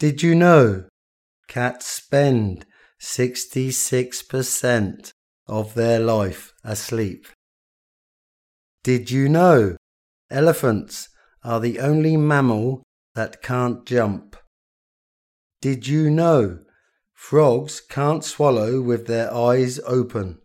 Did you know cats spend 66% of their life asleep? Did you know elephants are the only mammal that can't jump? Did you know frogs can't swallow with their eyes open?